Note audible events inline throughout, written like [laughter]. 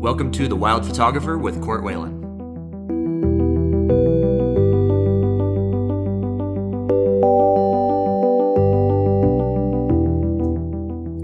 Welcome to The Wild Photographer with Court Whalen.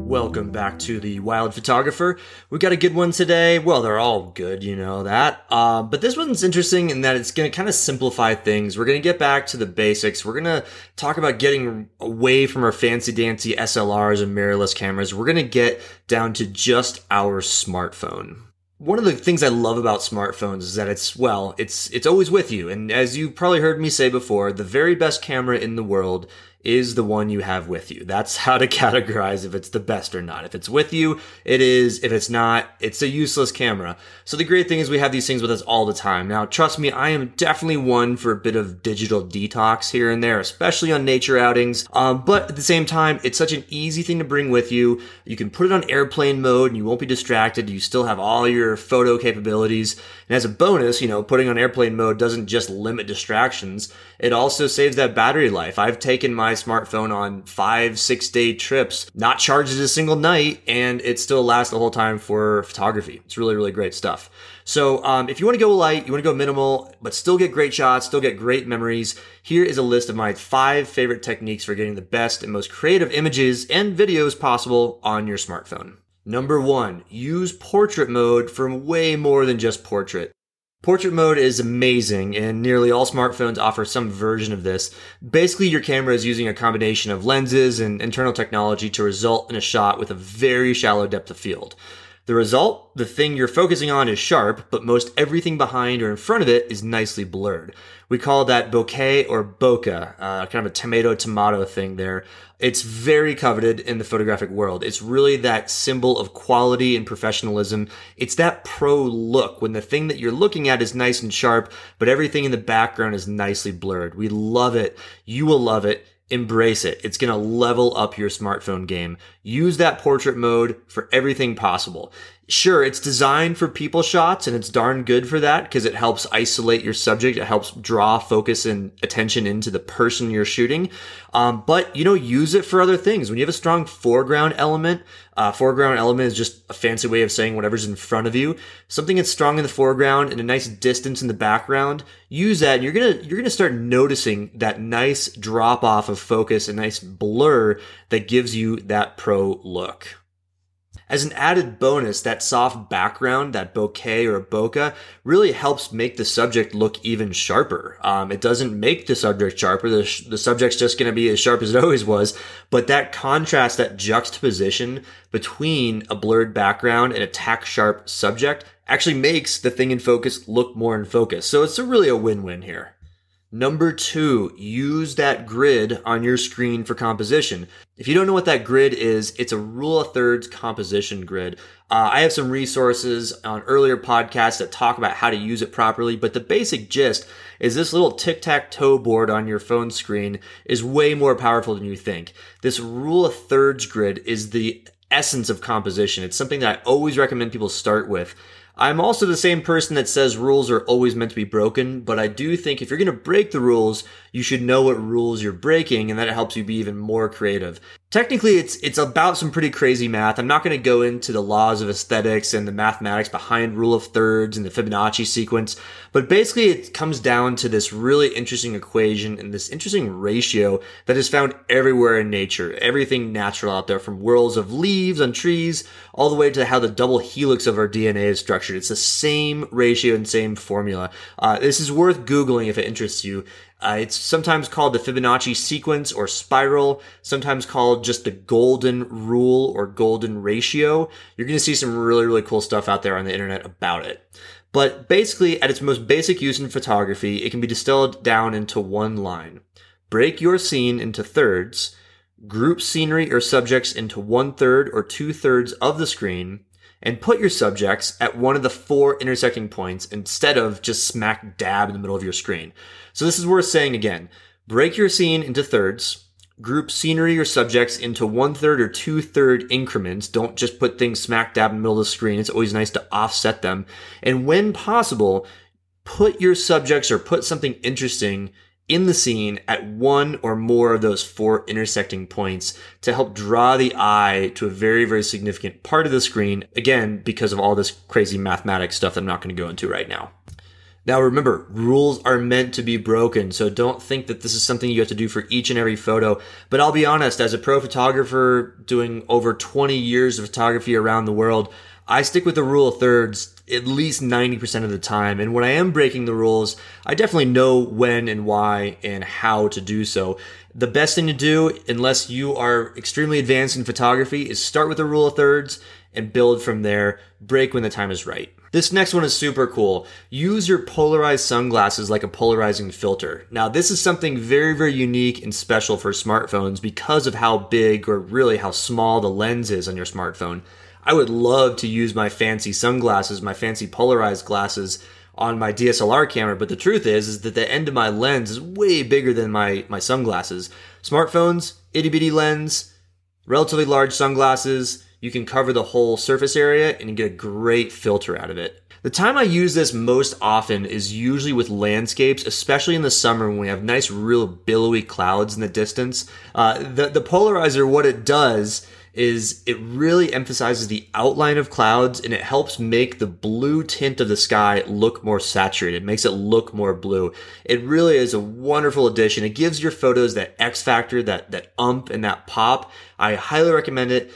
Welcome back to The Wild Photographer. We got a good one today. Well, they're all good, you know that. Uh, but this one's interesting in that it's going to kind of simplify things. We're going to get back to the basics. We're going to talk about getting away from our fancy dancy SLRs and mirrorless cameras. We're going to get down to just our smartphone one of the things I love about smartphones is that it's well, it's it's always with you. And as you probably heard me say before, the very best camera in the world is the one you have with you. That's [laughs] how to categorize if it's the best or not. If it's with you, it is. If it's not, it's a useless camera. So the great thing is we have these things with us all the time. Now, trust me, I am definitely one for a bit of digital detox here and there, especially on nature outings. Um, but at the same time, it's such an easy thing to bring with you. You can put it on airplane mode and you won't be distracted. You still have all your photo capabilities. And as a bonus, you know, putting on airplane mode doesn't just limit distractions. It also saves that battery life. I've taken my smartphone on five, six day trips, not charged it a single night, and it still lasts the whole time for photography. It's really, really great stuff. So, um, if you want to go light, you want to go minimal, but still get great shots, still get great memories, here is a list of my five favorite techniques for getting the best and most creative images and videos possible on your smartphone. Number one, use portrait mode for way more than just portrait. Portrait mode is amazing, and nearly all smartphones offer some version of this. Basically, your camera is using a combination of lenses and internal technology to result in a shot with a very shallow depth of field. The result, the thing you're focusing on is sharp, but most everything behind or in front of it is nicely blurred. We call that bokeh or bokeh, uh, kind of a tomato tomato thing there. It's very coveted in the photographic world. It's really that symbol of quality and professionalism. It's that pro look when the thing that you're looking at is nice and sharp, but everything in the background is nicely blurred. We love it. You will love it embrace it. It's going to level up your smartphone game. Use that portrait mode for everything possible. Sure, it's designed for people shots and it's darn good for that because it helps isolate your subject. It helps draw focus and attention into the person you're shooting. Um, but, you know, use it for other things. When you have a strong foreground element, uh, foreground element is just a fancy way of saying whatever's in front of you. Something that's strong in the foreground and a nice distance in the background. Use that and you're to, you're to start noticing that nice drop off of focus, a nice blur that gives you that pro look. As an added bonus, that soft background, that bokeh or bokeh, really helps make the subject look even sharper. Um, it doesn't make the subject sharper. The, sh- the subject's just going to be as sharp as it [laughs] always was. But that contrast, that juxtaposition between a blurred background and a tack sharp subject actually makes the thing in focus look more in focus. So it's a really a win-win here. Number two, use that grid on your screen for composition. If you don't know what that grid is, it's a rule of thirds composition grid. Uh, I have some resources on earlier podcasts that talk about how to use it properly, but the basic gist is this little tic-tac-toe board on your phone screen is way more powerful than you think. This rule of thirds grid is the essence of composition. It's something that I always recommend people start with. I'm also the same person that says rules are always meant to be broken, but I do think if you're going to break the rules, you should know what rules you're breaking and that it helps you be even more creative. Technically, it's it's about some pretty crazy math. I'm not going to go into the laws of aesthetics and the mathematics behind rule of thirds and the Fibonacci sequence, but basically it comes down to this really interesting equation and this interesting ratio that is found everywhere in nature. Everything natural out there, from whirls of leaves on trees all the way to how the double helix of our DNA is structured. It's the same ratio and same formula. Uh, this is worth googling if it interests you. Uh, it's sometimes called the Fibonacci sequence or spiral, sometimes called just the golden rule or golden ratio. You're going to see some really, really cool stuff out there on the internet about it. But basically, at its most basic use in photography, it can be distilled down into one line. Break your scene into thirds, group scenery or subjects into one third or two thirds of the screen, and put your subjects at one of the four intersecting points instead of just smack dab in the middle of your screen. So this is worth saying again. Break your scene into thirds. Group scenery or subjects into one third or two third increments. Don't just put things smack dab in the middle of the screen. It's always nice to offset them. And when possible, put your subjects or put something interesting in the scene at one or more of those four intersecting points to help draw the eye to a very, very significant part of the screen. Again, because of all this crazy mathematics stuff that I'm not going to go into right now. Now remember, rules are meant to be broken, so don't think that this is something you have to do for each and every photo. But I'll be honest, as a pro photographer doing over 20 years of photography around the world, I stick with the rule of thirds at least 90% of the time. And when I am breaking the rules, I definitely know when and why and how to do so. The best thing to do, unless you are extremely advanced in photography, is start with the rule of thirds and build from there. Break when the time is right. This next one is super cool. Use your polarized sunglasses like a polarizing filter. Now, this is something very, very unique and special for smartphones because of how big or really how small the lens is on your smartphone. I would love to use my fancy sunglasses, my fancy polarized glasses on my DSLR camera, but the truth is, is that the end of my lens is way bigger than my, my sunglasses. Smartphones, itty bitty lens, relatively large sunglasses, you can cover the whole surface area and get a great filter out of it. The time I use this most often is usually with landscapes, especially in the summer when we have nice, real billowy clouds in the distance. Uh, the, the polarizer, what it does is it really emphasizes the outline of clouds and it helps make the blue tint of the sky look more saturated, it makes it look more blue. It really is a wonderful addition. It gives your photos that X factor, that, that ump and that pop. I highly recommend it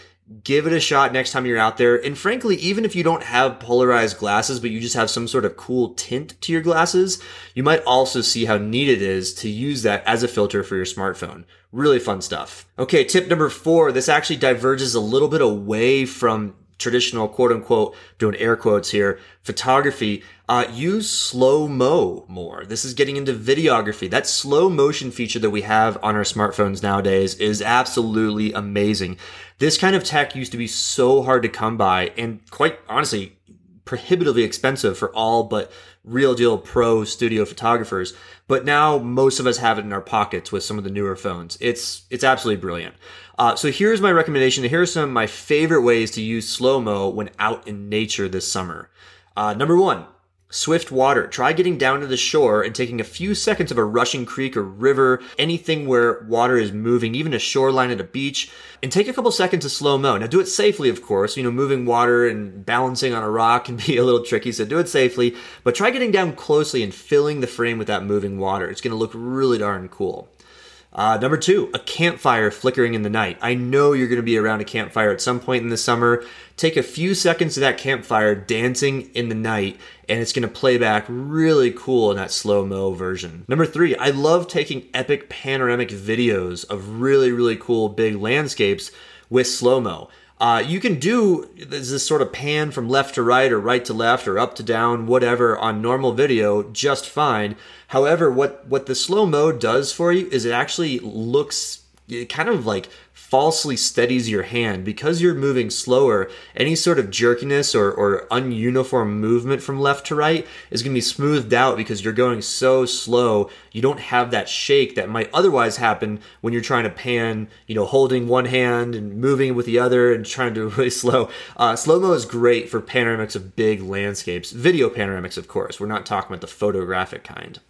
give it a shot next time you're out there. And frankly, even if you don't have polarized glasses, but you just have some sort of cool tint to your glasses, you might also see how neat it is to use that as a filter for your smartphone. Really fun stuff. Okay, tip number four. This actually diverges a little bit away from traditional quote unquote, doing air quotes here, photography, uh, use slow mo more. This is getting into videography. That slow motion feature that we have on our smartphones nowadays is absolutely amazing. This kind of tech used to be so hard to come by and quite honestly, prohibitively expensive for all but real deal pro studio photographers. But now most of us have it in our pockets with some of the newer phones. It's, it's absolutely brilliant. Uh, so here's my recommendation. Here are some of my favorite ways to use slow mo when out in nature this summer. Uh, number one, Swift water. Try getting down to the shore and taking a few seconds of a rushing creek or river, anything where water is moving, even a shoreline at a beach, and take a couple seconds of slow mo. Now do it safely, of course. You know, moving water and balancing on a rock can [laughs] be a little tricky, so do it safely, but try getting down closely and filling the frame with that moving water. It's going to look really darn cool. Uh, number two, a campfire flickering in the night. I know you're going to be around a campfire at some point in the summer. Take a few seconds of that campfire dancing in the night, and it's going to play back really cool in that slow mo version. Number three, I love taking epic panoramic videos of really, really cool big landscapes with slow mo. Uh, you can do this sort of pan from left to right or right to left or up to down, whatever, on normal video just fine. However, what, what the slow mode does for you is it actually looks kind of like falsely steadies your hand. Because you're moving slower any sort of jerkiness or, or ununiform movement from left to right is going to be smoothed out because you're going so slow. You don't have that shake that might otherwise happen when you're trying to pan you know holding one hand and moving with the other and trying to do [laughs] really slow. Uh, slow mo is great for panoramics of big landscapes. Video panoramics of course. We're not talking about the photographic kind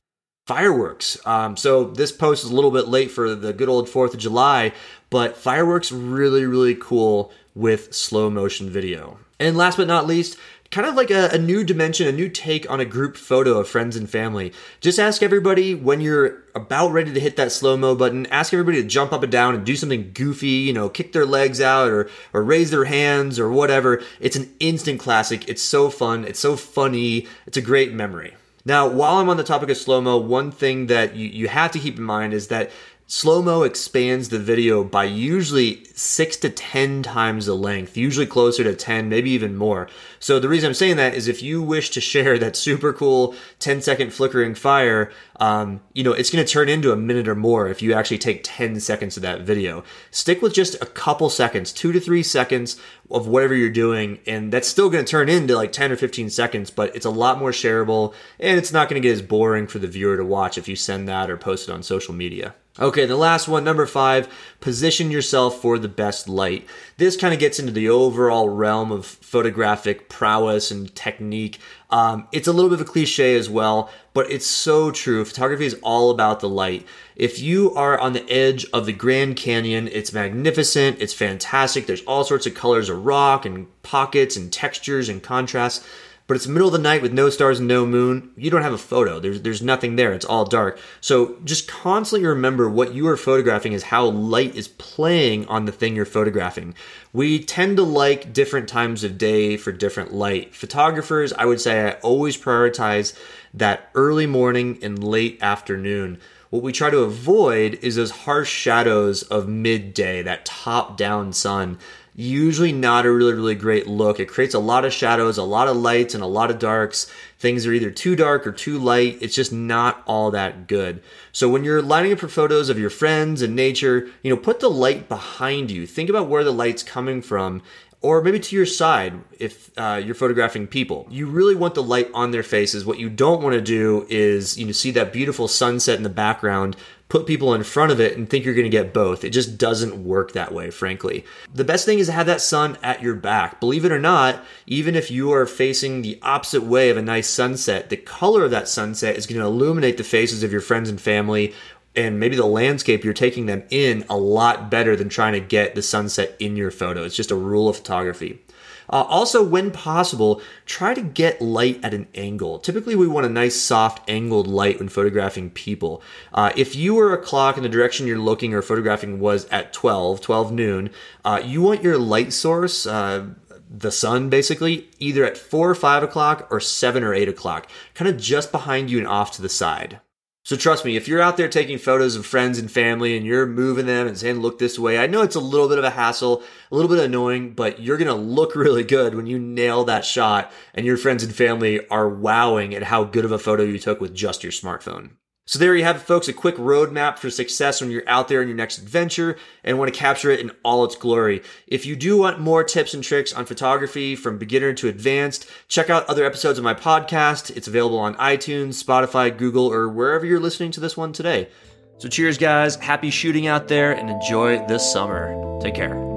fireworks. Um, so this post is a little bit late for the good old 4th of July, but fireworks really, really cool with slow motion video. And last but not least, kind of like a, a, new dimension, a new take on a group photo of friends and family. Just ask everybody when you're about ready to hit that slow mo button, ask everybody to jump up and down and do something goofy, you know, kick their legs out or, or raise their hands or whatever. It's an instant classic. It's so fun. It's so funny. It's a great memory. Now, while I'm on the topic of slow mo, one thing that you, you have to keep in mind is that Slow mo expands the video by usually six to 10 times the length, usually closer to 10, maybe even more. So the reason I'm saying that is if you wish to share that super cool 10 second flickering fire, um, you know, it's going to turn into a minute or more if you actually take 10 seconds of that video. Stick with just a couple seconds, two to three seconds of whatever you're doing, and that's still going to turn into like 10 or 15 seconds, but it's a lot more shareable, and it's not going to get as boring for the viewer to watch if you send that or post it on social media. Okay, the last one, number five, position yourself for the best light. This kind of gets into the overall realm of photographic prowess and technique. Um, it's a little bit of a cliche as well, but it's so true. Photography is all about the light. If you are on the edge of the Grand Canyon, it's magnificent, it's fantastic. There's all sorts of colors of rock and pockets and textures and contrasts but it's the middle of the night with no stars and no moon, you don't have a photo. There's there's nothing there. It's all dark. So just constantly remember what you are photographing is how light is playing on the thing you're photographing. We tend to like different times of day for different light. Photographers, I would say I always prioritize that early morning and late afternoon. What we try to avoid is those harsh shadows of midday, that top down sun usually not a really, really great look. It creates a lot of shadows, a lot of lights, and a lot of darks. Things are either too dark or too light. It's just not all that good. So when you're lining up for photos of your friends and nature, you know, put the light behind you. Think about where the light's coming from or maybe to your side if uh, you're photographing people. You really want the light on their faces. What you don't want to do is you know see that beautiful sunset in the background, put people in front of it and think you're going to get both. It just doesn't work that way, frankly. The best thing is to have that sun at your back. Believe it or not, even if you are facing the opposite way of a nice sunset, the color of that sunset is going to illuminate the faces of your friends and family and maybe the landscape you're taking them in a lot better than trying to get the sunset in your photo. It's just a rule of photography. Uh, also, when possible, try to get light at an angle. Typically, we want a nice, soft, angled light when photographing people. Uh, if you were a clock and the direction you're looking or photographing was at 12, 12 noon, uh, you want your light source, uh, the sun basically, either at 4 or 5 o'clock or 7 or 8 o'clock, kind of just behind you and off to the side. So trust me, if you're out there taking photos of friends and family and you're moving them and saying, look this way, I know it's a little bit of a hassle, a little bit annoying, but you're going to look [laughs] really good when you nail that shot and your friends and family are wowing at how good of a photo you took with just your smartphone. So there you have it, folks, a quick roadmap for success when you're out there in your next adventure and want to capture it in all its glory. If you do want more tips and tricks on photography from beginner to advanced, check out other episodes of my podcast. It's available on iTunes, Spotify, Google, or wherever you're listening to this one today. So cheers, guys. Happy shooting out there and enjoy this summer. Take care.